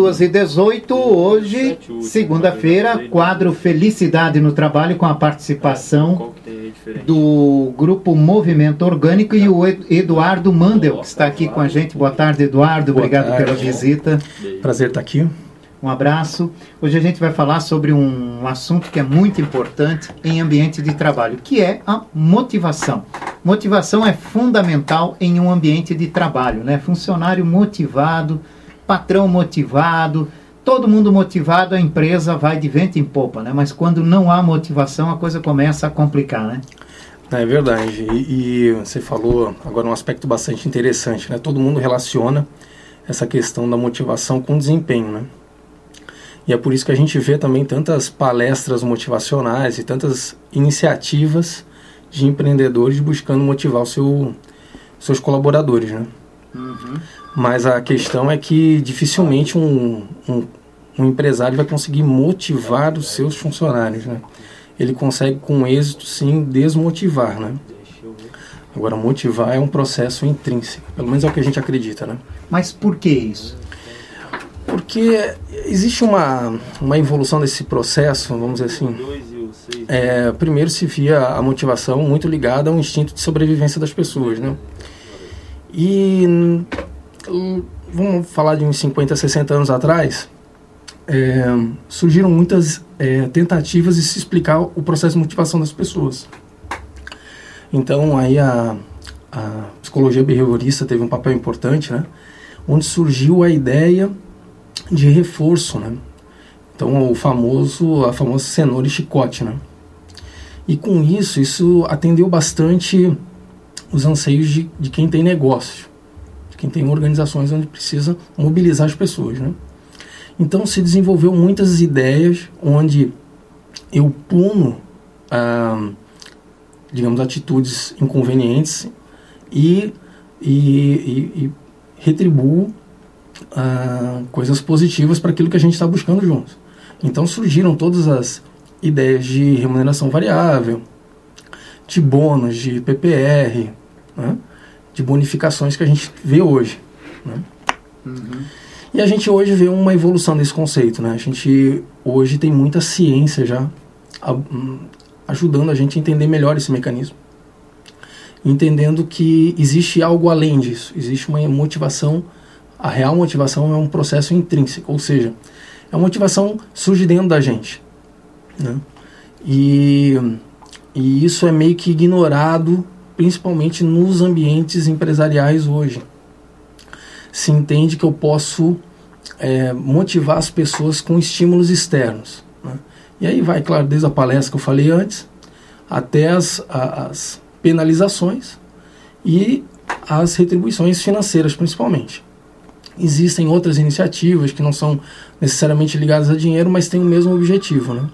2 e 18, hoje, segunda-feira, quadro Felicidade no Trabalho com a participação do grupo Movimento Orgânico e o Eduardo Mandel, que está aqui com a gente. Boa tarde, Eduardo. Obrigado pela visita. Prazer estar aqui. Um abraço. Hoje a gente vai falar sobre um assunto que é muito importante em ambiente de trabalho, que é a motivação. Motivação é fundamental em um ambiente de trabalho, né? Funcionário motivado patrão motivado, todo mundo motivado, a empresa vai de vento em popa, né? Mas quando não há motivação, a coisa começa a complicar, né? É verdade. E, e, você falou agora um aspecto bastante interessante, né? Todo mundo relaciona essa questão da motivação com desempenho, né? E é por isso que a gente vê também tantas palestras motivacionais e tantas iniciativas de empreendedores buscando motivar o seu, seus colaboradores, né? Uhum. Mas a questão é que dificilmente um, um, um empresário vai conseguir motivar os seus funcionários, né? Ele consegue com êxito, sim, desmotivar, né? Agora, motivar é um processo intrínseco, pelo menos é o que a gente acredita, né? Mas por que isso? Porque existe uma, uma evolução desse processo, vamos dizer assim. É, primeiro se via a motivação muito ligada ao instinto de sobrevivência das pessoas, né? E vamos falar de uns 50, 60 anos atrás, é, surgiram muitas é, tentativas de se explicar o processo de motivação das pessoas. Então aí a, a psicologia behaviorista teve um papel importante, né? Onde surgiu a ideia de reforço, né? Então o famoso, a famosa cenoura e chicote, né? E com isso, isso atendeu bastante os anseios de, de quem tem negócio quem tem organizações onde precisa mobilizar as pessoas, né? Então se desenvolveu muitas ideias onde eu puno, ah, digamos, atitudes inconvenientes e, e, e, e retribuo ah, coisas positivas para aquilo que a gente está buscando juntos. Então surgiram todas as ideias de remuneração variável, de bônus, de PPR, né? De bonificações que a gente vê hoje. Né? Uhum. E a gente hoje vê uma evolução desse conceito. Né? A gente hoje tem muita ciência já hum, ajudando a gente a entender melhor esse mecanismo. Entendendo que existe algo além disso, existe uma motivação, a real motivação é um processo intrínseco, ou seja, é uma motivação surge dentro da gente. Né? E, e isso é meio que ignorado principalmente nos ambientes empresariais hoje. Se entende que eu posso é, motivar as pessoas com estímulos externos. Né? E aí vai, claro, desde a palestra que eu falei antes, até as, as penalizações e as retribuições financeiras, principalmente. Existem outras iniciativas que não são necessariamente ligadas a dinheiro, mas têm o mesmo objetivo. Né?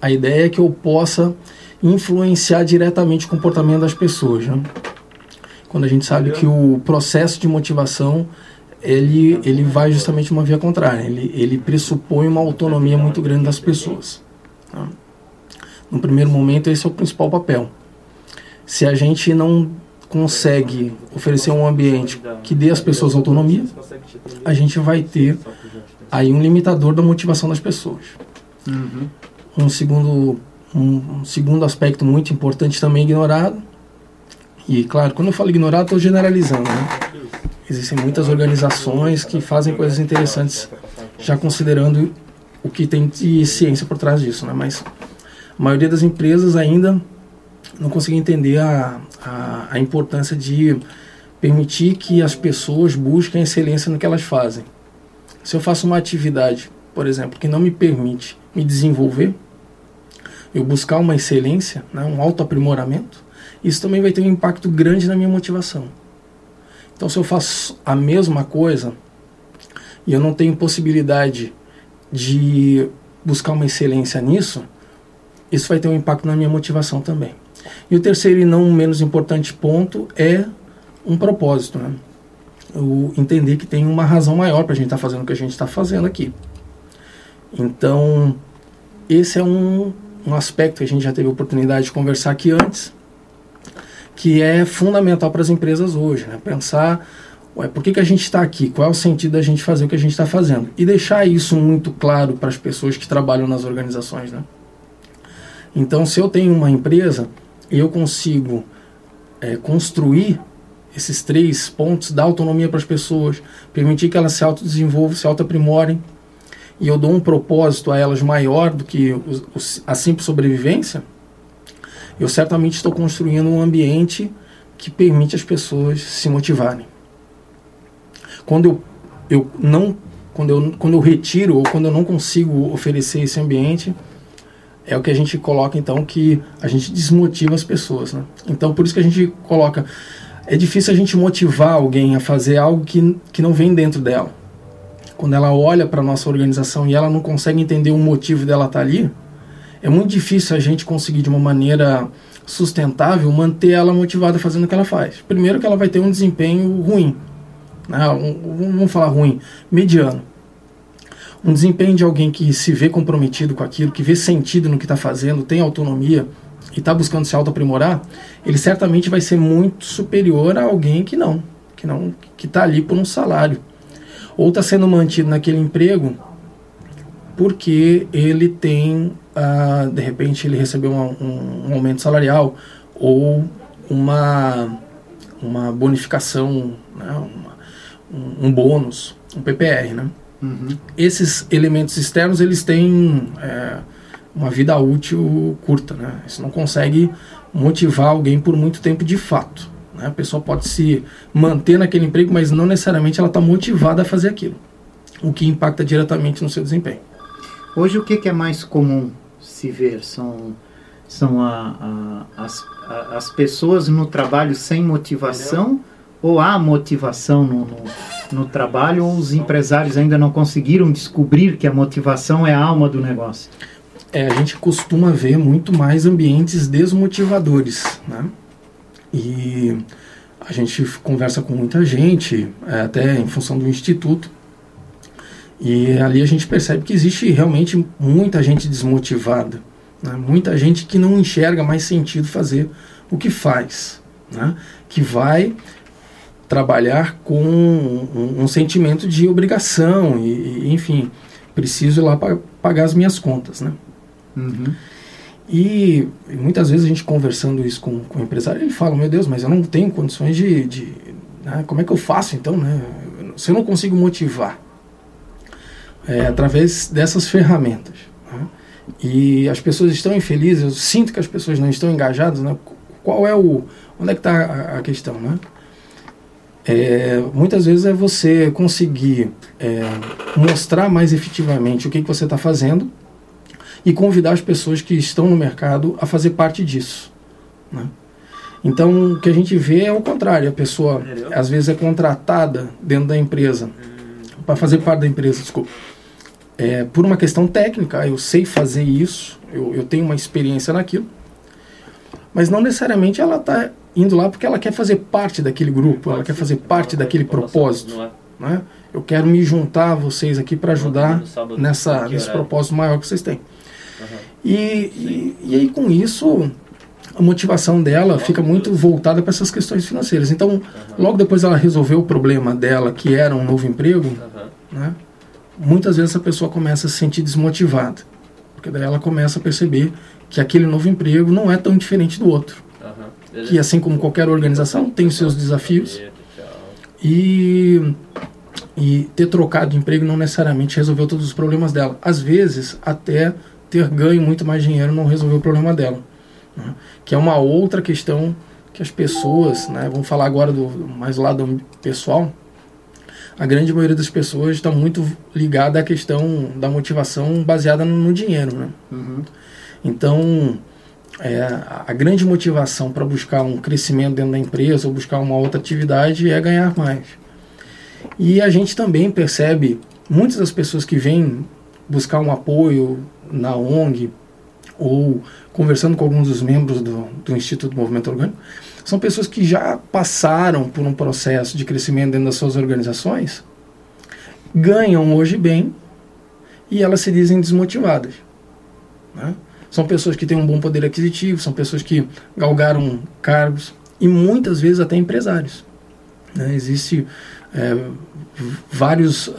A ideia é que eu possa influenciar diretamente o comportamento das pessoas. Né? Quando a gente sabe que o processo de motivação ele, ele vai justamente uma via contrária, ele, ele pressupõe uma autonomia muito grande das pessoas. Tá? No primeiro momento, esse é o principal papel. Se a gente não consegue oferecer um ambiente que dê às pessoas autonomia, a gente vai ter aí um limitador da motivação das pessoas. Uhum. Um segundo um, segundo aspecto muito importante também ignorado, e claro, quando eu falo ignorado, estou generalizando, né? Existem muitas organizações que fazem coisas interessantes, já considerando o que tem de ciência por trás disso, né? Mas a maioria das empresas ainda não consegue entender a, a, a importância de permitir que as pessoas busquem excelência no que elas fazem. Se eu faço uma atividade, por exemplo, que não me permite me desenvolver, eu buscar uma excelência, né, um autoaprimoramento, isso também vai ter um impacto grande na minha motivação. Então, se eu faço a mesma coisa e eu não tenho possibilidade de buscar uma excelência nisso, isso vai ter um impacto na minha motivação também. E o terceiro e não menos importante ponto é um propósito, né? O entender que tem uma razão maior para a gente estar tá fazendo o que a gente está fazendo aqui. Então, esse é um um aspecto que a gente já teve oportunidade de conversar aqui antes, que é fundamental para as empresas hoje, né? pensar Ué, por que, que a gente está aqui? Qual é o sentido da gente fazer o que a gente está fazendo? E deixar isso muito claro para as pessoas que trabalham nas organizações. Né? Então, se eu tenho uma empresa e eu consigo é, construir esses três pontos, dar autonomia para as pessoas, permitir que elas se autodesenvolvam, se autoaprimorem, e eu dou um propósito a elas maior do que a simples sobrevivência, eu certamente estou construindo um ambiente que permite as pessoas se motivarem. Quando eu, eu não quando eu, quando eu retiro ou quando eu não consigo oferecer esse ambiente, é o que a gente coloca então que a gente desmotiva as pessoas. Né? Então por isso que a gente coloca. É difícil a gente motivar alguém a fazer algo que, que não vem dentro dela. Quando ela olha para nossa organização e ela não consegue entender o motivo dela estar tá ali, é muito difícil a gente conseguir de uma maneira sustentável manter ela motivada fazendo o que ela faz. Primeiro que ela vai ter um desempenho ruim, né? um, vamos falar ruim, mediano. Um desempenho de alguém que se vê comprometido com aquilo, que vê sentido no que está fazendo, tem autonomia e está buscando se auto-aprimorar, ele certamente vai ser muito superior a alguém que não, que não, que está ali por um salário, ou está sendo mantido naquele emprego porque ele tem, uh, de repente, ele recebeu um, um aumento salarial ou uma, uma bonificação, né, uma, um, um bônus, um PPR, né? Uhum. Esses elementos externos eles têm é, uma vida útil curta, né? Isso não consegue motivar alguém por muito tempo de fato. Né? A pessoa pode se manter naquele emprego, mas não necessariamente ela está motivada a fazer aquilo, o que impacta diretamente no seu desempenho. Hoje o que, que é mais comum se ver? São, são a, a, as, a, as pessoas no trabalho sem motivação ou há motivação no, no, no, trabalho ou os empresários ainda não conseguiram descobrir que a motivação é a alma do negócio? É, a gente costuma ver muito mais ambientes desmotivadores, né? E a gente conversa com muita gente, é, até em função do instituto, e ali a gente percebe que existe realmente muita gente desmotivada, né? muita gente que não enxerga mais sentido fazer o que faz, né? que vai trabalhar com um, um, sentimento de obrigação e, e enfim, preciso ir lá para pagar as minhas contas, né? Uhum. E, muitas vezes a gente conversando isso com, com o empresário, ele fala, meu Deus, mas eu não tenho condições de... de né? Como é que eu faço então, né? Se eu não consigo motivar, é, através dessas ferramentas. Né? E as pessoas estão infelizes, eu sinto que as pessoas não estão engajadas, né? Qual é o... Onde é que está a, a, questão, né? É, muitas vezes é você conseguir é, mostrar mais efetivamente o que, que você está fazendo e convidar as pessoas que estão no mercado a fazer parte disso. Né? Então, o que a gente vê é o contrário. A pessoa, às vezes, é contratada dentro da empresa, para fazer parte da empresa, desculpa é, por uma questão técnica, eu sei fazer isso, eu, eu tenho uma experiência naquilo, mas não necessariamente ela está indo lá porque ela quer fazer parte daquele grupo, ela quer fazer parte daquele propósito. Né? Eu quero me juntar a vocês aqui para ajudar nessa, nesse propósito maior que vocês têm. E, e, e, aí com isso a motivação dela fica muito voltada para essas questões financeiras. Então, logo depois ela resolveu o problema dela, que era um novo emprego, né? muitas vezes a pessoa começa a se sentir desmotivada. Porque daí ela começa a perceber que aquele novo emprego não é tão diferente do outro. Uhum. Que assim como qualquer organização tem os seus desafios. E, e ter trocado de emprego não necessariamente resolveu todos os problemas dela. Às vezes, até ter ganho muito mais dinheiro não resolveu o problema dela. Né? Que é uma outra questão que as pessoas, né, vamos falar agora do mais lado pessoal, a grande maioria das pessoas está muito ligada à questão da motivação baseada no, dinheiro, né? Uhum. Então, é, a grande motivação para buscar um crescimento dentro da empresa ou buscar uma outra atividade é ganhar mais. E a gente também percebe muitas das pessoas que vêm buscar um apoio na ONG ou conversando com alguns dos membros do, do Instituto Movimento Orgânico, são pessoas que já passaram por um processo de crescimento dentro das suas organizações, ganham hoje bem e elas se dizem desmotivadas. Né? São pessoas que têm um bom poder aquisitivo, são pessoas que galgaram cargos e muitas vezes até empresários. Né? Existe é, vários uh,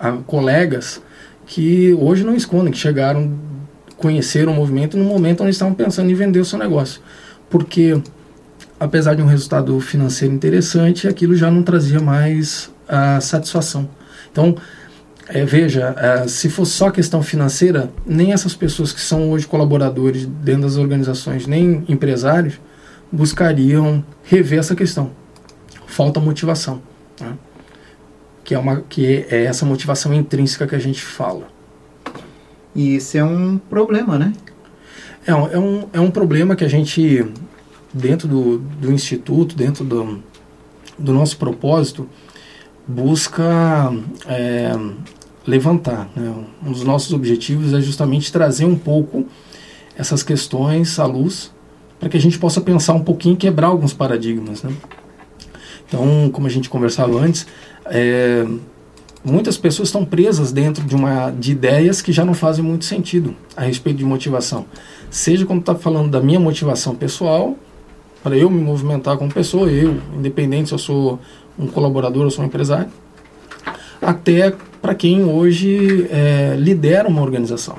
uh, colegas que hoje não escondem, que chegaram, conheceram o movimento no momento onde estavam pensando em vender o seu negócio. Porque, apesar de um resultado financeiro interessante, aquilo já não trazia mais a satisfação. Então, é, veja, é, se fosse só questão financeira, nem essas pessoas que são hoje colaboradores dentro das organizações, nem empresários, buscariam rever essa questão. Falta motivação. Né? Que, é uma, que é essa motivação intrínseca que a gente fala. E isso é um problema, né? É um, é um, é um problema que a gente, dentro do, do Instituto, dentro do, do nosso propósito, busca é, levantar. Né? Um dos nossos objetivos é justamente trazer um pouco essas questões à luz para que a gente possa pensar um pouquinho e quebrar alguns paradigmas. Né? Então, como a gente conversava antes, é, muitas pessoas estão presas dentro de, uma, de ideias que já não fazem muito sentido a respeito de motivação. Seja quando está falando da minha motivação pessoal, para eu me movimentar como pessoa, eu, independente se eu sou um colaborador ou sou um empresário, até para quem hoje é, lidera uma organização.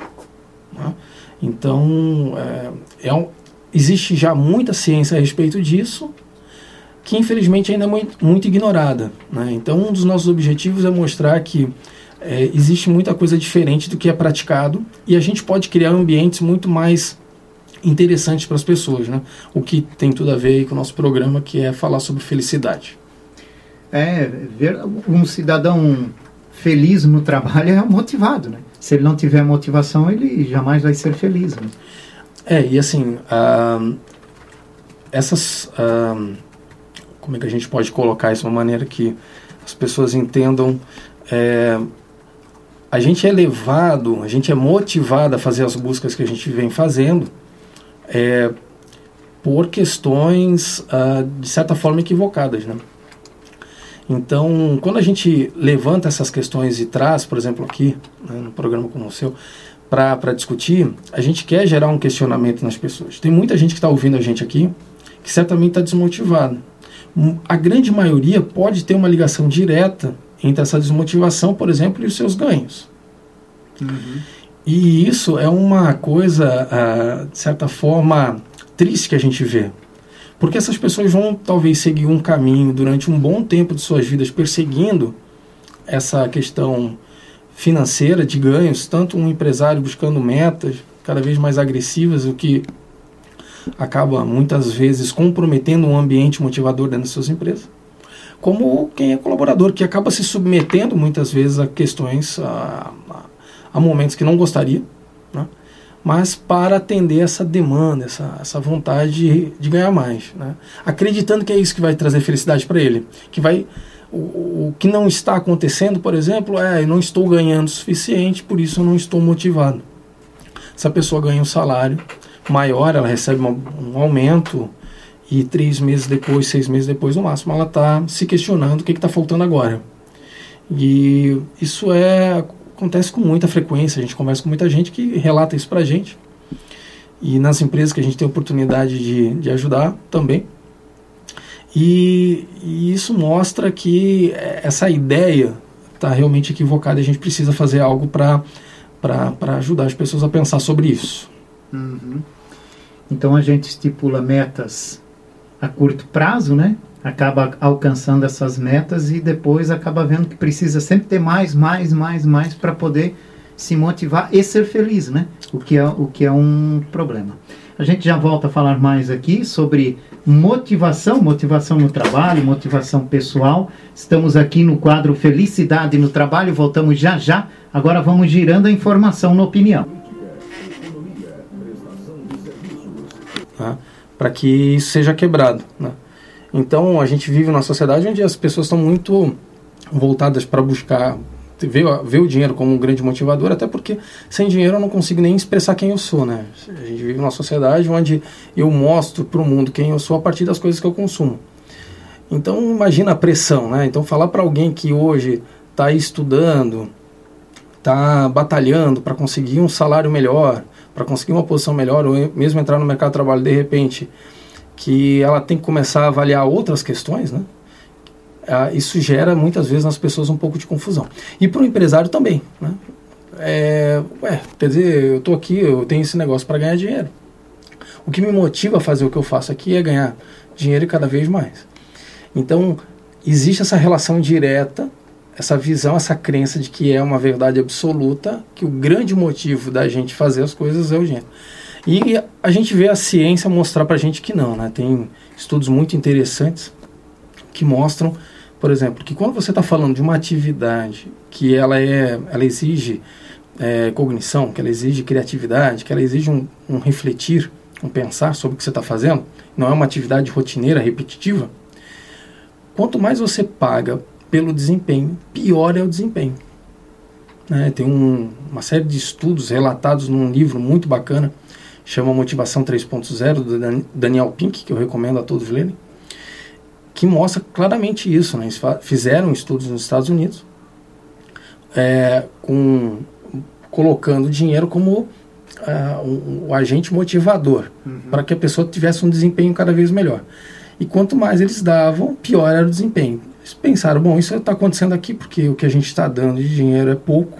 Né? Então, é, é um, existe já muita ciência a respeito disso, que infelizmente ainda é muito, muito ignorada. Né? Então, um dos nossos objetivos é mostrar que é, existe muita coisa diferente do que é praticado e a gente pode criar ambientes muito mais interessantes para as pessoas, né? O que tem tudo a ver com o nosso programa, que é falar sobre felicidade. É, ver um cidadão feliz no trabalho é motivado, né? Se ele não tiver motivação, ele jamais vai ser feliz. Né? É, e assim, uh, essas. Uh, como é que a gente pode colocar isso de uma maneira que as pessoas entendam? É, a gente é levado, a gente é motivado a fazer as buscas que a gente vem fazendo é, por questões, uh, de certa forma, equivocadas, né? Então, quando a gente levanta essas questões e traz, por exemplo, aqui, né, no programa como o seu, para discutir, a gente quer gerar um questionamento nas pessoas. Tem muita gente que está ouvindo a gente aqui que certamente está desmotivado. A grande maioria pode ter uma ligação direta entre essa desmotivação, por exemplo, e os seus ganhos. Uhum. E isso é uma coisa, ah, de certa forma, triste que a gente vê. Porque essas pessoas vão talvez seguir um caminho durante um bom tempo de suas vidas perseguindo essa questão financeira de ganhos, tanto um empresário buscando metas cada vez mais agressivas, o que acaba muitas vezes comprometendo um ambiente motivador dentro das suas empresas, como quem é colaborador, que acaba se submetendo muitas vezes a questões, a, a momentos que não gostaria, né? mas para atender essa demanda, essa, essa vontade de, de ganhar mais, né? acreditando que é isso que vai trazer felicidade para ele, que vai o, o, que não está acontecendo, por exemplo, é eu não estou ganhando o suficiente, por isso eu não estou motivado. Se a pessoa ganha um salário maior, ela recebe uma, um aumento e três meses depois, seis meses depois, no máximo, ela está se questionando o que está faltando agora. E isso é acontece com muita frequência. A gente conversa com muita gente que relata isso para a gente. E nas empresas que a gente tem oportunidade de, de ajudar também. E, e isso mostra que essa ideia está realmente equivocada e a gente precisa fazer algo para ajudar as pessoas a pensar sobre isso. Uhum. Então a gente estipula metas a curto prazo, né? acaba alcançando essas metas e depois acaba vendo que precisa sempre ter mais, mais, mais, mais para poder se motivar e ser feliz, né? O que é o que é um problema. A gente já volta a falar mais aqui sobre motivação, motivação no trabalho, motivação pessoal. Estamos aqui no quadro Felicidade no Trabalho, voltamos já já. Agora vamos girando a informação na opinião. Para que isso seja quebrado, né? Então a gente vive numa sociedade onde as pessoas estão muito voltadas para buscar ver, ver o dinheiro como um grande motivador, até porque sem dinheiro eu não consigo nem expressar quem eu sou, né? A gente vive numa sociedade onde eu mostro para o mundo quem eu sou a partir das coisas que eu consumo. Então imagina a pressão, né? Então falar para alguém que hoje está estudando, está batalhando para conseguir um salário melhor, para conseguir uma posição melhor, ou mesmo entrar no mercado de trabalho de repente que ela tem que começar a avaliar outras questões, né? ah, isso gera muitas vezes nas pessoas um pouco de confusão. E para o empresário também. Né? É, ué, quer dizer, eu estou aqui, eu tenho esse negócio para ganhar dinheiro. O que me motiva a fazer o que eu faço aqui é ganhar dinheiro cada vez mais. Então, existe essa relação direta, essa visão, essa crença de que é uma verdade absoluta, que o grande motivo da gente fazer as coisas é o dinheiro. E a gente vê a ciência mostrar para a gente que não, né? Tem estudos muito interessantes que mostram, por exemplo, que quando você está falando de uma atividade que ela é, ela exige é, cognição, que ela exige criatividade, que ela exige um, um refletir, um pensar sobre o que você está fazendo, não é uma atividade rotineira, repetitiva, quanto mais você paga pelo desempenho, pior é o desempenho. Né? Tem um, uma série de estudos relatados num livro muito bacana, chama Motivação 3.0, do Daniel Pink, que eu recomendo a todos lerem, que mostra claramente isso. Né? Eles fizeram estudos nos Estados Unidos, é, com, colocando dinheiro como uh, um, agente motivador, uhum. para que a pessoa tivesse um desempenho cada vez melhor. E quanto mais eles davam, pior era o desempenho. Eles pensaram, bom, isso está acontecendo aqui porque o que a gente está dando de dinheiro é pouco,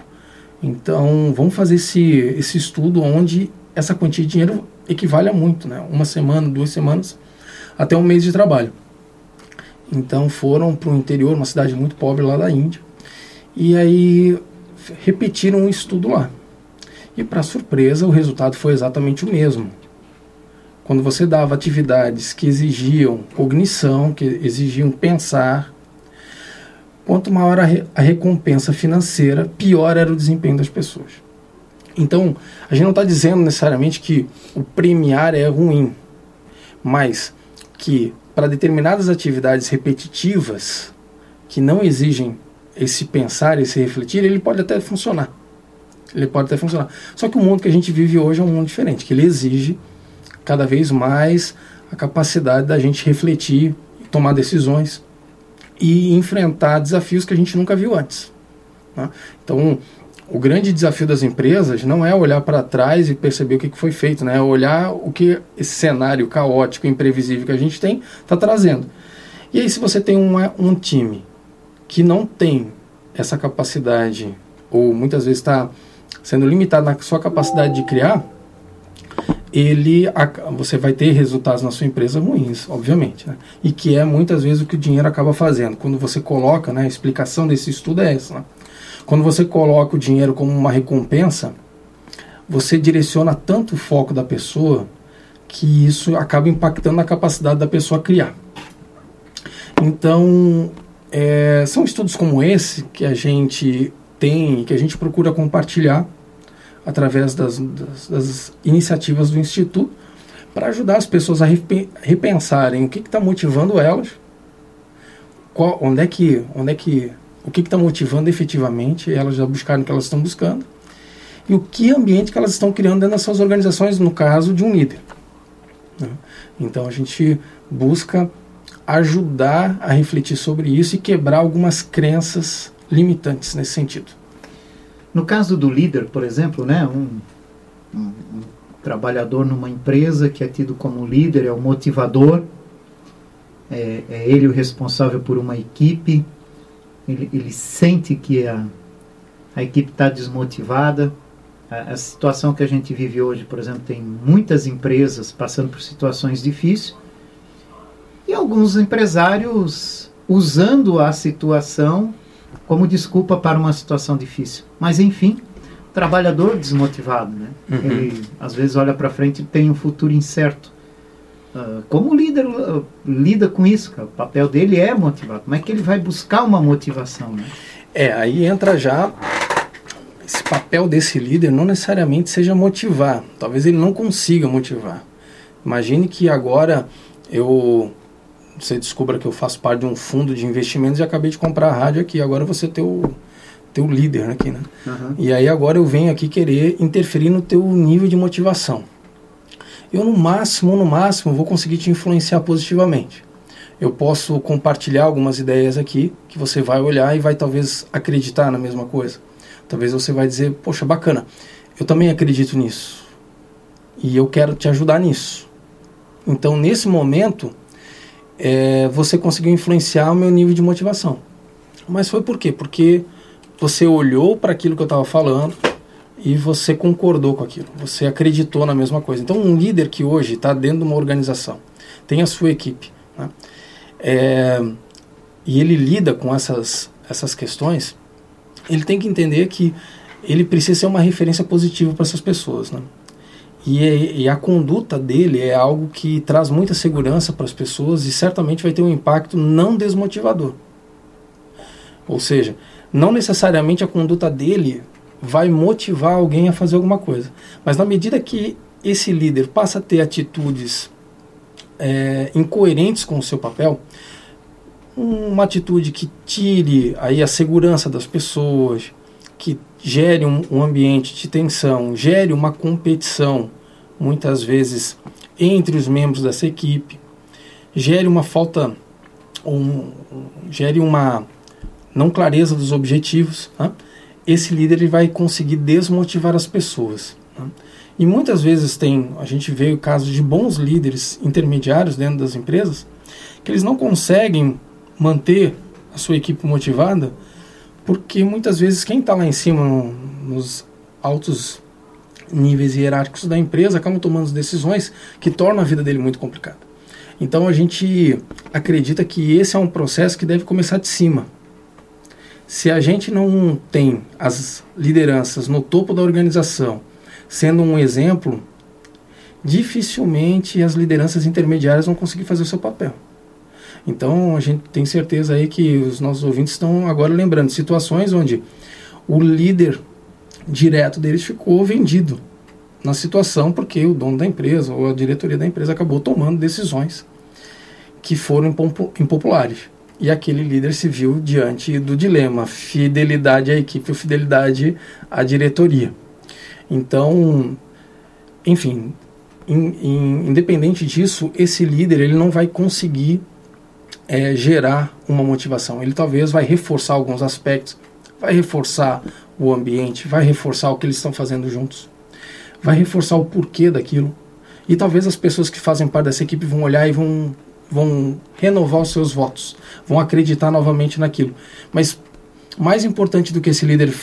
então vamos fazer esse, esse estudo onde essa quantia de dinheiro equivale a muito, né? uma semana, duas semanas, até um mês de trabalho. Então foram para o interior, uma cidade muito pobre lá da Índia, e aí repetiram um estudo lá. E para surpresa, o resultado foi exatamente o mesmo. Quando você dava atividades que exigiam cognição, que exigiam pensar, quanto maior a, re a recompensa financeira, pior era o desempenho das pessoas. Então, a gente não está dizendo necessariamente que o premiar é ruim, mas que para determinadas atividades repetitivas que não exigem esse pensar, esse refletir, ele pode até funcionar. Ele pode até funcionar. Só que o mundo que a gente vive hoje é um mundo diferente, que ele exige cada vez mais a capacidade da gente refletir, tomar decisões e enfrentar desafios que a gente nunca viu antes. Né? Então, o grande desafio das empresas não é olhar para trás e perceber o que foi feito, né? é olhar o que esse cenário caótico, imprevisível que a gente tem está trazendo. E aí, se você tem um time que não tem essa capacidade, ou muitas vezes está sendo limitado na sua capacidade de criar, ele você vai ter resultados na sua empresa ruins, obviamente, né? e que é muitas vezes o que o dinheiro acaba fazendo. Quando você coloca, né, a explicação desse estudo é essa. Né? Quando você coloca o dinheiro como uma recompensa, você direciona tanto o foco da pessoa que isso acaba impactando na capacidade da pessoa criar. Então, é, são estudos como esse que a gente tem, que a gente procura compartilhar através das, das, das iniciativas do Instituto para ajudar as pessoas a repensarem o que está motivando elas, qual, onde é que, onde é que, o que está motivando efetivamente elas a buscarem o que elas estão buscando e o que ambiente que elas estão criando dentro suas organizações, no caso de um líder. Né? Então a gente busca ajudar a refletir sobre isso e quebrar algumas crenças limitantes nesse sentido. No caso do líder, por exemplo, né, um, um, um trabalhador numa empresa que é tido como líder, é o motivador, é, é ele o responsável por uma equipe, ele, ele sente que a, a equipe está desmotivada. A, a, situação que a gente vive hoje, por exemplo, tem muitas empresas passando por situações difíceis e alguns empresários usando a situação como desculpa para uma situação difícil. Mas enfim, trabalhador desmotivado, né? Uhum. Ele às vezes olha para frente e tem um futuro incerto. Uh, como o líder uh, lida com isso? Cara? O papel dele é motivar. Como é que ele vai buscar uma motivação? Né? É, aí entra já esse papel desse líder não necessariamente seja motivar. Talvez ele não consiga motivar. Imagine que agora eu você descubra que eu faço parte de um fundo de investimentos e acabei de comprar a rádio aqui. Agora você é teu teu líder aqui, né? Uhum. E aí agora eu venho aqui querer interferir no teu nível de motivação. Eu no máximo, no máximo, vou conseguir te influenciar positivamente. Eu posso compartilhar algumas ideias aqui que você vai olhar e vai talvez acreditar na mesma coisa. Talvez você vai dizer, poxa, bacana, eu também acredito nisso. E eu quero te ajudar nisso. Então, nesse momento, é, você conseguiu influenciar o meu nível de motivação. Mas foi por quê? Porque você olhou para aquilo que eu estava falando e você concordou com aquilo, você acreditou na mesma coisa. Então, um líder que hoje está dentro de uma organização, tem a sua equipe, né? é, e ele lida com essas, essas questões, ele tem que entender que ele precisa ser uma referência positiva para essas pessoas. Né? E, e, a conduta dele é algo que traz muita segurança para as pessoas e certamente vai ter um impacto não desmotivador. Ou seja, não necessariamente a conduta dele vai motivar alguém a fazer alguma coisa. Mas na medida que esse líder passa a ter atitudes é, incoerentes com o seu papel, uma atitude que tire aí a segurança das pessoas, que gere um, um ambiente de tensão, gere uma competição, muitas vezes entre os membros dessa equipe, gere uma falta, um, gere uma não clareza dos objetivos, né? esse líder ele vai conseguir desmotivar as pessoas. Né? E muitas vezes tem, a gente vê casos de bons líderes intermediários dentro das empresas, que eles não conseguem manter a sua equipe motivada, porque muitas vezes quem está lá em cima, no, nos altos níveis hierárquicos da empresa, acabam tomando decisões que tornam a vida dele muito complicada. Então a gente acredita que esse é um processo que deve começar de cima. Se a gente não tem as lideranças no topo da organização sendo um exemplo, dificilmente as lideranças intermediárias vão conseguir fazer o seu papel. Então a gente tem certeza aí que os nossos ouvintes estão agora lembrando situações onde o líder direto deles ficou vendido na situação porque o dono da empresa ou a diretoria da empresa acabou tomando decisões que foram impopulares. E aquele líder se viu diante do dilema: fidelidade à equipe ou fidelidade à diretoria. Então, enfim, in, in, independente disso, esse líder ele não vai conseguir é, gerar uma motivação. Ele talvez vai reforçar alguns aspectos, vai reforçar o ambiente, vai reforçar o que eles estão fazendo juntos, vai reforçar o porquê daquilo. E talvez as pessoas que fazem parte dessa equipe vão olhar e vão, vão renovar os seus votos, vão acreditar novamente naquilo. Mas mais importante do que esse líder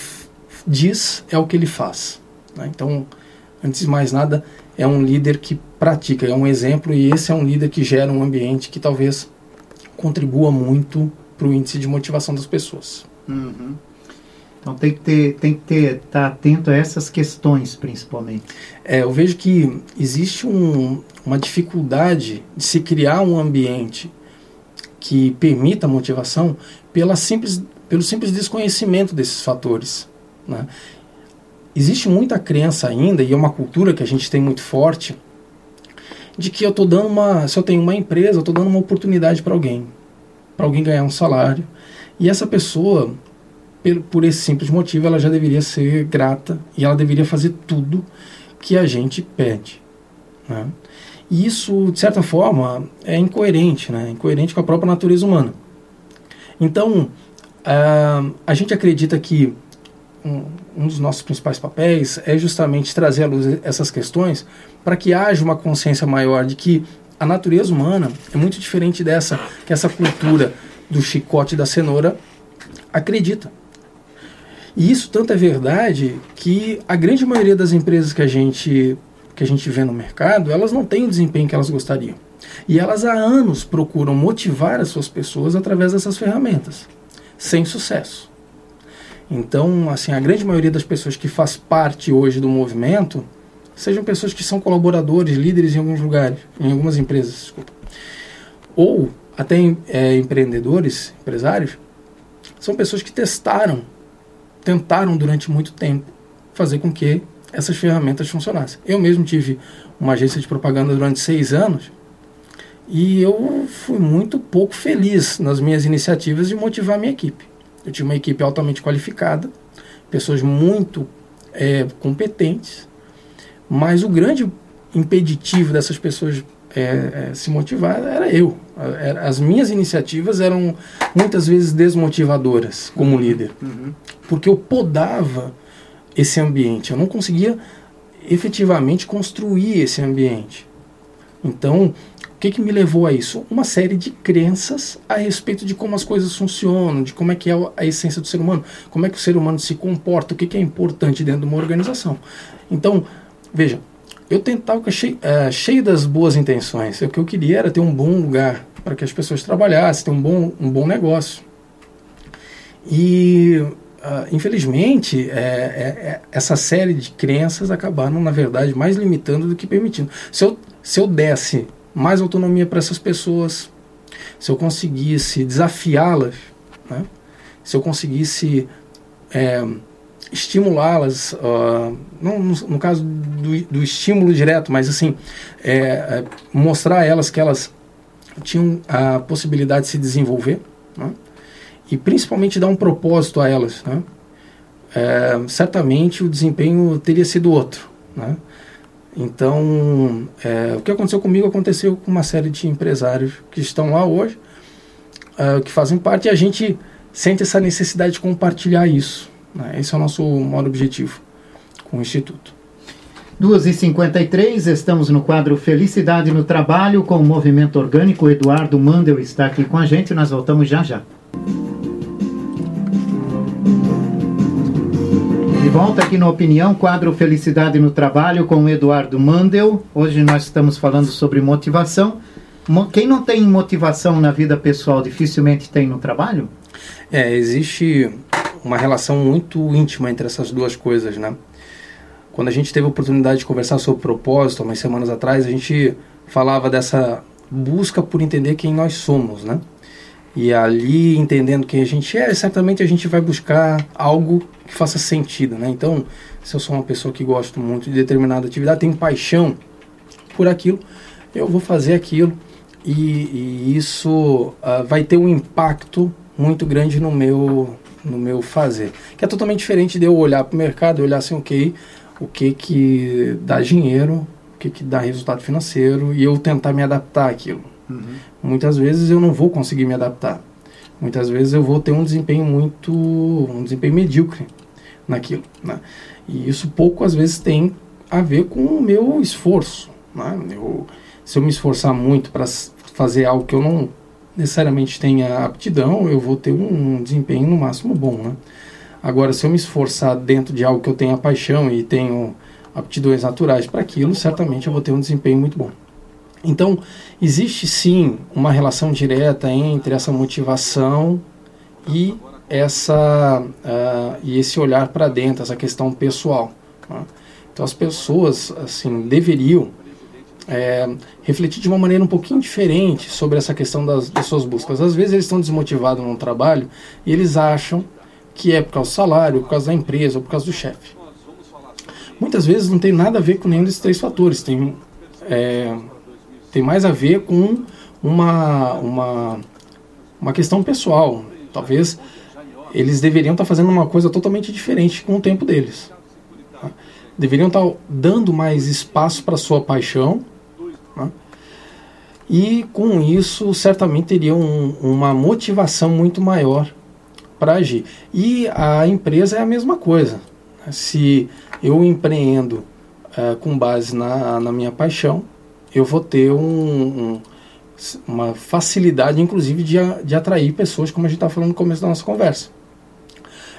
diz é o que ele faz. Né? Então, antes de mais nada, é um líder que pratica, é um exemplo e esse é um líder que gera um ambiente que talvez contribua muito para o índice de motivação das pessoas. Uhum. Então tem que ter, tem que ter, estar tá atento a essas questões principalmente. É, eu vejo que existe um, uma dificuldade de se criar um ambiente que permita a motivação pela simples, pelo simples desconhecimento desses fatores. Né? Existe muita crença ainda, e é uma cultura que a gente tem muito forte, de que eu estou dando uma. Se eu tenho uma empresa, eu estou dando uma oportunidade para alguém. Para alguém ganhar um salário. E essa pessoa, por esse simples motivo, ela já deveria ser grata e ela deveria fazer tudo que a gente pede. Né? E isso, de certa forma, é incoerente, né? incoerente com a própria natureza humana. Então, uh, a gente acredita que um, um dos nossos principais papéis é justamente trazer à luz essas questões para que haja uma consciência maior de que a natureza humana é muito diferente dessa que essa cultura do chicote da cenoura acredita. E isso tanto é verdade que a grande maioria das empresas que a gente que a gente vê no mercado, elas não têm o desempenho que elas gostariam. E elas há anos procuram motivar as suas pessoas através dessas ferramentas, sem sucesso. Então, assim, a grande maioria das pessoas que faz parte hoje do movimento sejam pessoas que são colaboradores, líderes em alguns lugares, em algumas empresas, desculpa. ou até é, empreendedores, empresários, são pessoas que testaram, tentaram durante muito tempo fazer com que essas ferramentas funcionassem. Eu mesmo tive uma agência de propaganda durante seis anos e eu fui muito pouco feliz nas minhas iniciativas de motivar a minha equipe. Eu tinha uma equipe altamente qualificada, pessoas muito é, competentes, mas o grande impeditivo dessas pessoas é, é, se motivar era eu. As minhas iniciativas eram muitas vezes desmotivadoras como líder, uhum. Porque eu podava esse ambiente, eu não conseguia efetivamente construir esse ambiente. Então, o que, que me levou a isso? Uma série de crenças a respeito de como as coisas funcionam, de como é que é a essência do ser humano, como é que o ser humano se comporta, o que, que é importante dentro de uma organização. Então, veja, eu tentava cheio, é, cheio das boas intenções. O que eu queria era ter um bom lugar para que as pessoas trabalhassem, ter um bom, um bom negócio. E, uh, infelizmente, é, é, é, essa série de crenças acabaram, na verdade, mais limitando do que permitindo. Se eu, se eu desse mais autonomia para essas pessoas, se eu conseguisse desafiá-las, né? se eu conseguisse é, estimulá-las, uh, não no, no, caso do, do, estímulo direto, mas assim, é, é, mostrar a elas que elas tinham a possibilidade de se desenvolver, né? E principalmente dar um propósito a elas. Né? É, certamente o desempenho teria sido outro. Né? Então, é, o que aconteceu comigo aconteceu com uma série de empresários que estão lá hoje, uh, que fazem parte, e a gente sente essa necessidade de compartilhar isso. Né? Esse é o nosso maior objetivo com o Instituto. 2h53, estamos no quadro Felicidade no Trabalho com o Movimento Orgânico. Eduardo Mandel está aqui com a gente, nós voltamos já já. Volta aqui no Opinião, quadro Felicidade no Trabalho com o Eduardo Mandel. Hoje nós estamos falando sobre motivação. Quem não tem motivação na vida pessoal dificilmente tem no trabalho? É, existe uma relação muito íntima entre essas duas coisas, né? Quando a gente teve a oportunidade de conversar sobre propósito, umas semanas atrás, a gente falava dessa busca por entender quem nós somos, né? E ali, entendendo quem a gente é, certamente a gente vai buscar algo que faça sentido, né? Então, se eu sou uma pessoa que gosto muito de determinada atividade, tenho paixão por aquilo, eu vou fazer aquilo e, e isso uh, vai ter um impacto muito grande no meu no meu fazer. Que é totalmente diferente de eu olhar para o mercado e olhar assim, ok, o que que dá dinheiro, o que que dá resultado financeiro e eu tentar me adaptar àquilo. Uhum. Muitas vezes eu não vou conseguir me adaptar. Muitas vezes eu vou ter um desempenho muito, um desempenho medíocre naquilo. Né? E isso pouco às vezes tem a ver com o meu esforço. Né? Eu, se eu me esforçar muito para fazer algo que eu não necessariamente tenha aptidão, eu vou ter um, desempenho no máximo bom, né? Agora, se eu me esforçar dentro de algo que eu tenha paixão e tenho aptidões naturais para aquilo, certamente eu vou ter um desempenho muito bom. Então, existe sim uma relação direta entre essa motivação e essa uh, e esse olhar para dentro, essa questão pessoal. Né? Então, as pessoas assim deveriam é, refletir de uma maneira um pouquinho diferente sobre essa questão das, das suas buscas. Às vezes eles estão desmotivados no trabalho e eles acham que é por causa do salário, por causa da empresa ou por causa do chefe. Muitas vezes não tem nada a ver com nenhum desses três fatores. Tem, é, tem mais a ver com uma, uma, uma questão pessoal. Talvez eles deveriam estar fazendo uma coisa totalmente diferente com o tempo deles. Tá? Deveriam estar dando mais espaço para sua paixão né? E com isso, certamente teria um, uma motivação muito maior para agir. E a empresa é a mesma coisa. Se eu empreendo uh, com base na, na minha paixão, eu vou ter um, um, uma facilidade, inclusive, de, de atrair pessoas, como a gente está falando no começo da nossa conversa.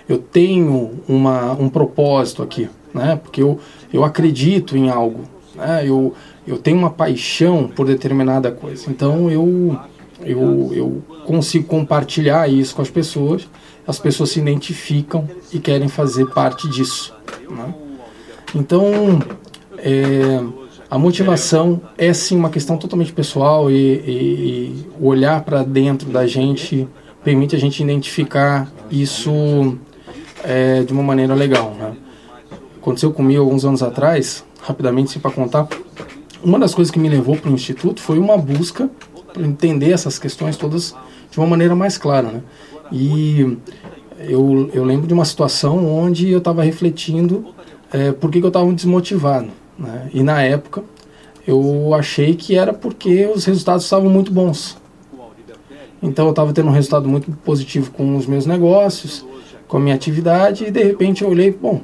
Eu tenho uma, um propósito aqui, né? porque eu, eu acredito em algo. Né? Eu, eu tenho uma paixão por determinada coisa. Então eu, eu, eu consigo compartilhar isso com as pessoas, as pessoas se identificam e querem fazer parte disso. Né? Então é, a motivação é sim uma questão totalmente pessoal e, e, e olhar para dentro da gente permite a gente identificar isso é, de uma maneira legal. Né? Aconteceu comigo alguns anos atrás, rapidamente, para contar uma das coisas que me levou para o instituto foi uma busca para entender essas questões todas de uma maneira mais clara, né? E eu, eu lembro de uma situação onde eu estava refletindo é, por que, que eu estava desmotivado, né? E na época eu achei que era porque os resultados estavam muito bons. Então eu estava tendo um resultado muito positivo com os meus negócios, com a minha atividade e de repente eu olhei, bom,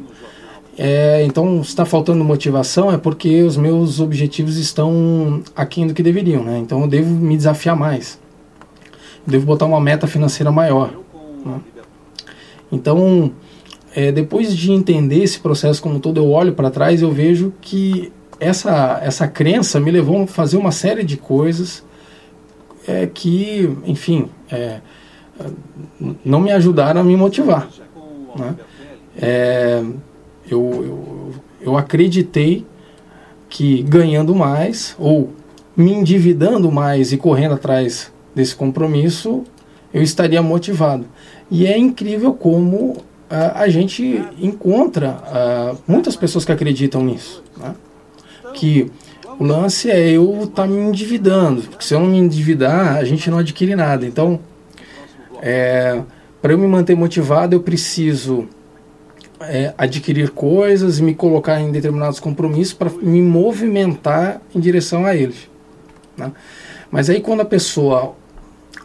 É, então, está faltando motivação é porque os meus objetivos estão aquém do que deveriam, né? Então, eu devo me desafiar mais. Eu devo botar uma meta financeira maior. Né? Então, é, depois de entender esse processo como todo, eu olho para trás e eu vejo que essa, essa crença me levou a fazer uma série de coisas é, que, enfim, é, não me ajudaram a me motivar. Né? É, eu, eu, eu acreditei que ganhando mais ou me endividando mais e correndo atrás desse compromisso, eu estaria motivado. E é incrível como a gente encontra muitas pessoas que acreditam nisso. Né? Que o lance é eu estar tá me endividando. Porque se eu não me endividar, a gente não adquire nada. Então, é, para eu me manter motivado, eu preciso é, adquirir coisas me colocar em determinados compromissos para me movimentar em direção a eles. Né? Mas aí quando a pessoa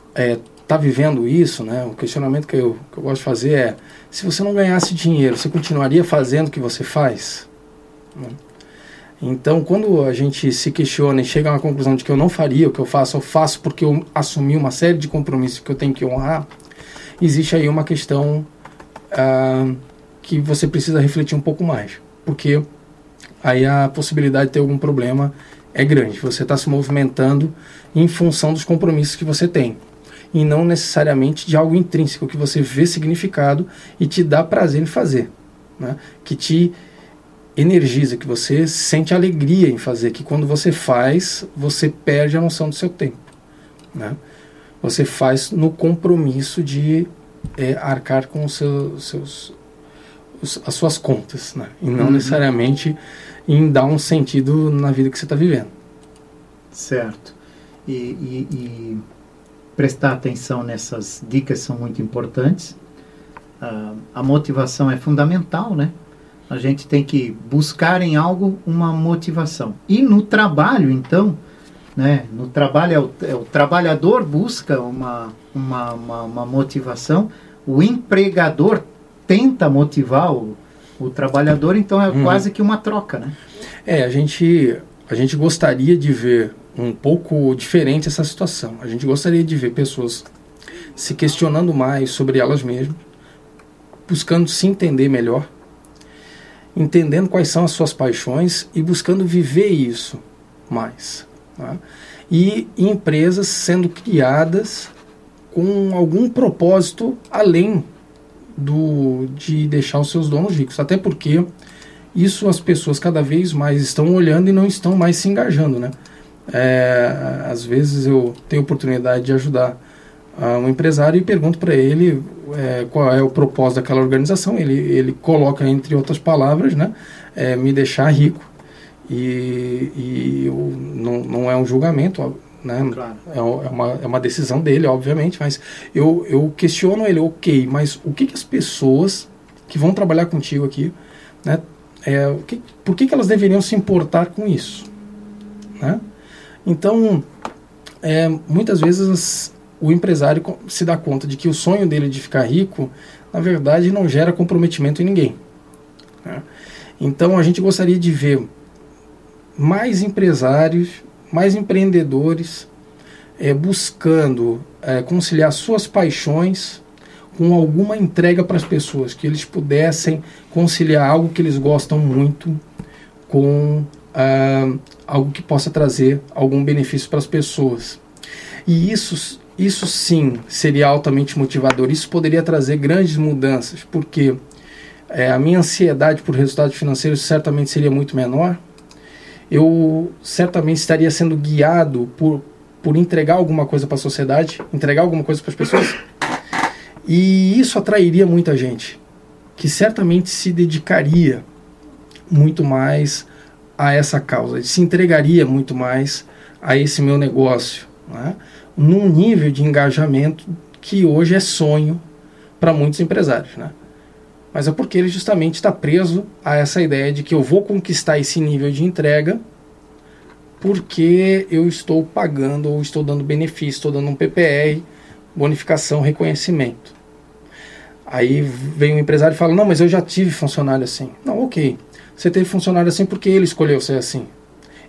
está é, tá vivendo isso, né, o questionamento que eu, que eu gosto de fazer é: se você não ganhasse dinheiro, você continuaria fazendo o que você faz? Então, quando a gente se questiona e chega a uma conclusão de que eu não faria o que eu faço, eu faço porque eu assumi uma série de compromissos que eu tenho que honrar, existe aí uma questão ah, que você precisa refletir um pouco mais, porque aí a possibilidade de ter algum problema é grande. Você está se movimentando em função dos compromissos que você tem e não necessariamente de algo intrínseco que você vê significado e te dá prazer em fazer, né? que te energiza, que você sente alegria em fazer, que quando você faz, você perde a noção do seu tempo. Né? Você faz no compromisso de é, arcar com os seus, seus os, as suas contas, né? e não uhum. necessariamente em dar um sentido na vida que você está vivendo. Certo. E, e, e, prestar atenção nessas dicas são muito importantes. Uh, a motivação é fundamental, né? A gente tem que buscar em algo uma motivação. E no trabalho, então, né? No trabalho, é o, é o trabalhador busca uma, uma, uma, uma, motivação, o empregador tenta motivar o, o trabalhador, então é hum. quase que uma troca, né? É, a gente, a gente gostaria de ver um pouco diferente essa situação. A gente gostaria de ver pessoas se questionando mais sobre elas mesmas, buscando se entender melhor entendendo quais são as suas paixões e buscando viver isso mais. Tá? E empresas sendo criadas com algum propósito além do de deixar os seus donos ricos. Até porque isso as pessoas cada vez mais estão olhando e não estão mais se engajando. Né? É, às vezes eu tenho oportunidade de ajudar uh, um empresário e pergunto para ele é, qual é o propósito daquela organização. Ele, ele coloca, entre outras palavras, né, é, me deixar rico. E, e eu, não, não é um julgamento, né? Claro. É, é, uma, é uma decisão dele, obviamente, mas eu, eu questiono ele, ok, mas o que, que as pessoas que vão trabalhar contigo aqui, né, é, o que, por que, que elas deveriam se importar com isso? Né? Então, é, muitas vezes o empresário se dá conta de que o sonho dele de ficar rico, na verdade, não gera comprometimento em ninguém. Né? Então a gente gostaria de ver mais empresários, mais empreendedores é, buscando é, conciliar suas paixões com alguma entrega para as pessoas, que eles pudessem conciliar algo que eles gostam muito com algo que possa trazer algum benefício para as pessoas. E isso isso sim seria altamente motivador. Isso poderia trazer grandes mudanças, porque é, a minha ansiedade por resultados financeiros certamente seria muito menor. Eu certamente estaria sendo guiado por, por entregar alguma coisa para a sociedade, entregar alguma coisa para as pessoas. E isso atrairia muita gente, que certamente se dedicaria muito mais a essa causa, se entregaria muito mais a esse meu negócio. Né? num nível de engajamento que hoje é sonho para muitos empresários, né? Mas é porque ele justamente está preso a essa ideia de que eu vou conquistar esse nível de entrega porque eu estou pagando ou estou dando benefício, estou dando um PPR, bonificação, reconhecimento. Aí vem o empresário e fala: Não, mas eu já tive funcionário assim. Não, ok. Você teve funcionário assim porque ele escolheu ser assim.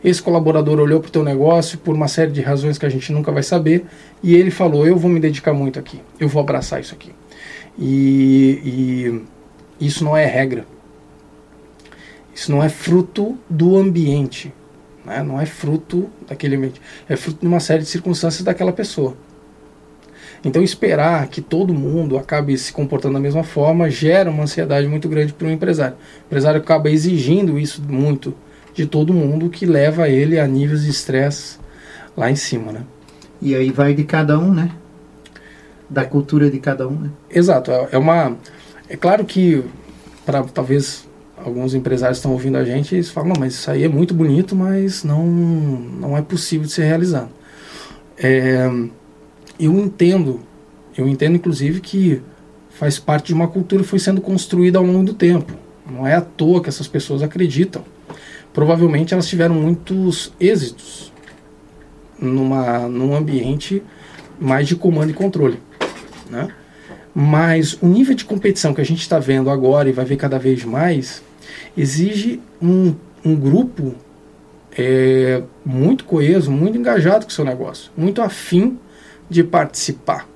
Esse colaborador olhou para o teu negócio por uma série de razões que a gente nunca vai saber e ele falou: Eu vou me dedicar muito aqui, eu vou abraçar isso aqui. E, e isso não é regra. Isso não é fruto do ambiente. Né? Não é fruto daquele ambiente. É fruto de uma série de circunstâncias daquela pessoa. Então, esperar que todo mundo acabe se comportando da mesma forma gera uma ansiedade muito grande para o empresário. O empresário acaba exigindo isso muito de todo mundo, que leva ele a níveis de estresse lá em cima, né? E aí vai de cada um, né? Da cultura de cada um, né? Exato. É, é uma... É claro que, para talvez alguns empresários estão ouvindo a gente e falam, não, mas isso aí é muito bonito, mas não, não é possível de ser realizado. É, eu entendo, eu entendo inclusive que faz parte de uma cultura que foi sendo construída ao longo do tempo. Não é à toa que essas pessoas acreditam. Provavelmente elas tiveram muitos êxitos numa, num ambiente mais de comando e controle. Né? Mas o nível de competição que a gente está vendo agora e vai ver cada vez mais exige um, um grupo é, muito coeso, muito engajado com o seu negócio, muito afim de participar.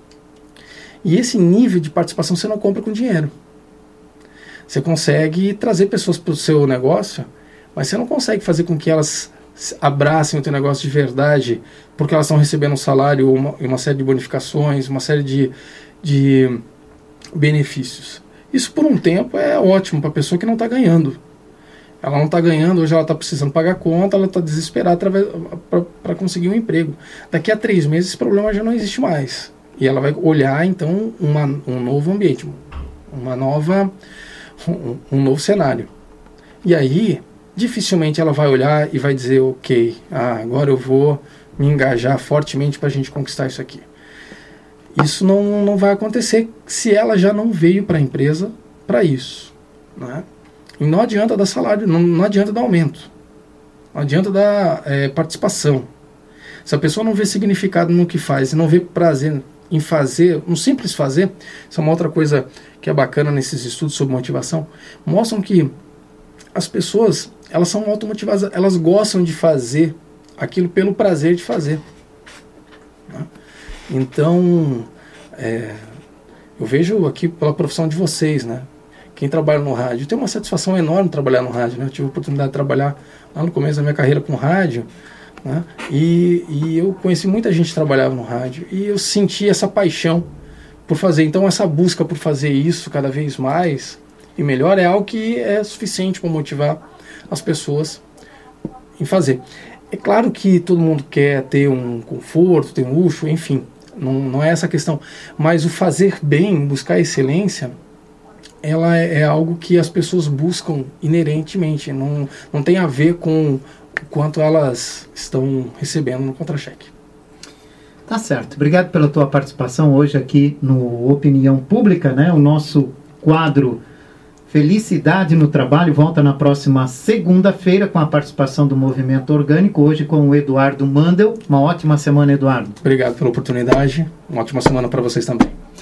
E esse nível de participação você não compra com dinheiro. Você consegue trazer pessoas para o seu negócio, mas você não consegue fazer com que elas abracem o teu negócio de verdade, porque elas estão recebendo um salário, uma, uma série de bonificações, uma série de, de benefícios. Isso por um tempo é ótimo para a pessoa que não está ganhando. Ela não está ganhando, hoje ela está precisando pagar conta, ela está desesperada para conseguir um emprego. Daqui a três meses esse problema já não existe mais. E ela vai olhar então uma, um novo ambiente, uma nova, um, um novo cenário. E aí, dificilmente ela vai olhar e vai dizer, ok, ah, agora eu vou me engajar fortemente para a gente conquistar isso aqui. Isso não, não vai acontecer se ela já não veio para a empresa para isso. Né? E não adianta dar salário, não, não adianta dar aumento. Não adianta dar é, participação. Se a pessoa não vê significado no que faz e não vê prazer em fazer, um simples fazer, isso é uma outra coisa que é bacana nesses estudos sobre motivação, mostram que as pessoas, elas são automotivadas, elas gostam de fazer aquilo pelo prazer de fazer. Né? Então, é, eu vejo aqui pela profissão de vocês, né? Quem trabalha no rádio tem uma satisfação enorme trabalhar no rádio. Né? Eu tive a oportunidade de trabalhar lá no começo da minha carreira com rádio. Né? E, e eu conheci muita gente que trabalhava no rádio e eu senti essa paixão por fazer. Então, essa busca por fazer isso cada vez mais e melhor é algo que é suficiente para motivar as pessoas em fazer. É claro que todo mundo quer ter um conforto, ter um luxo, enfim, não, não é essa a questão. Mas o fazer bem, buscar excelência, ela é, é algo que as pessoas buscam inerentemente, não, não tem a ver com o quanto elas estão recebendo no contra-cheque. Tá certo. Obrigado pela tua participação hoje aqui no Opinião Pública, né? O nosso quadro Felicidade no Trabalho volta na próxima segunda-feira com a participação do Movimento Orgânico, hoje com o Eduardo Mandel. Uma ótima semana, Eduardo. Obrigado pela oportunidade. Uma ótima semana para vocês também.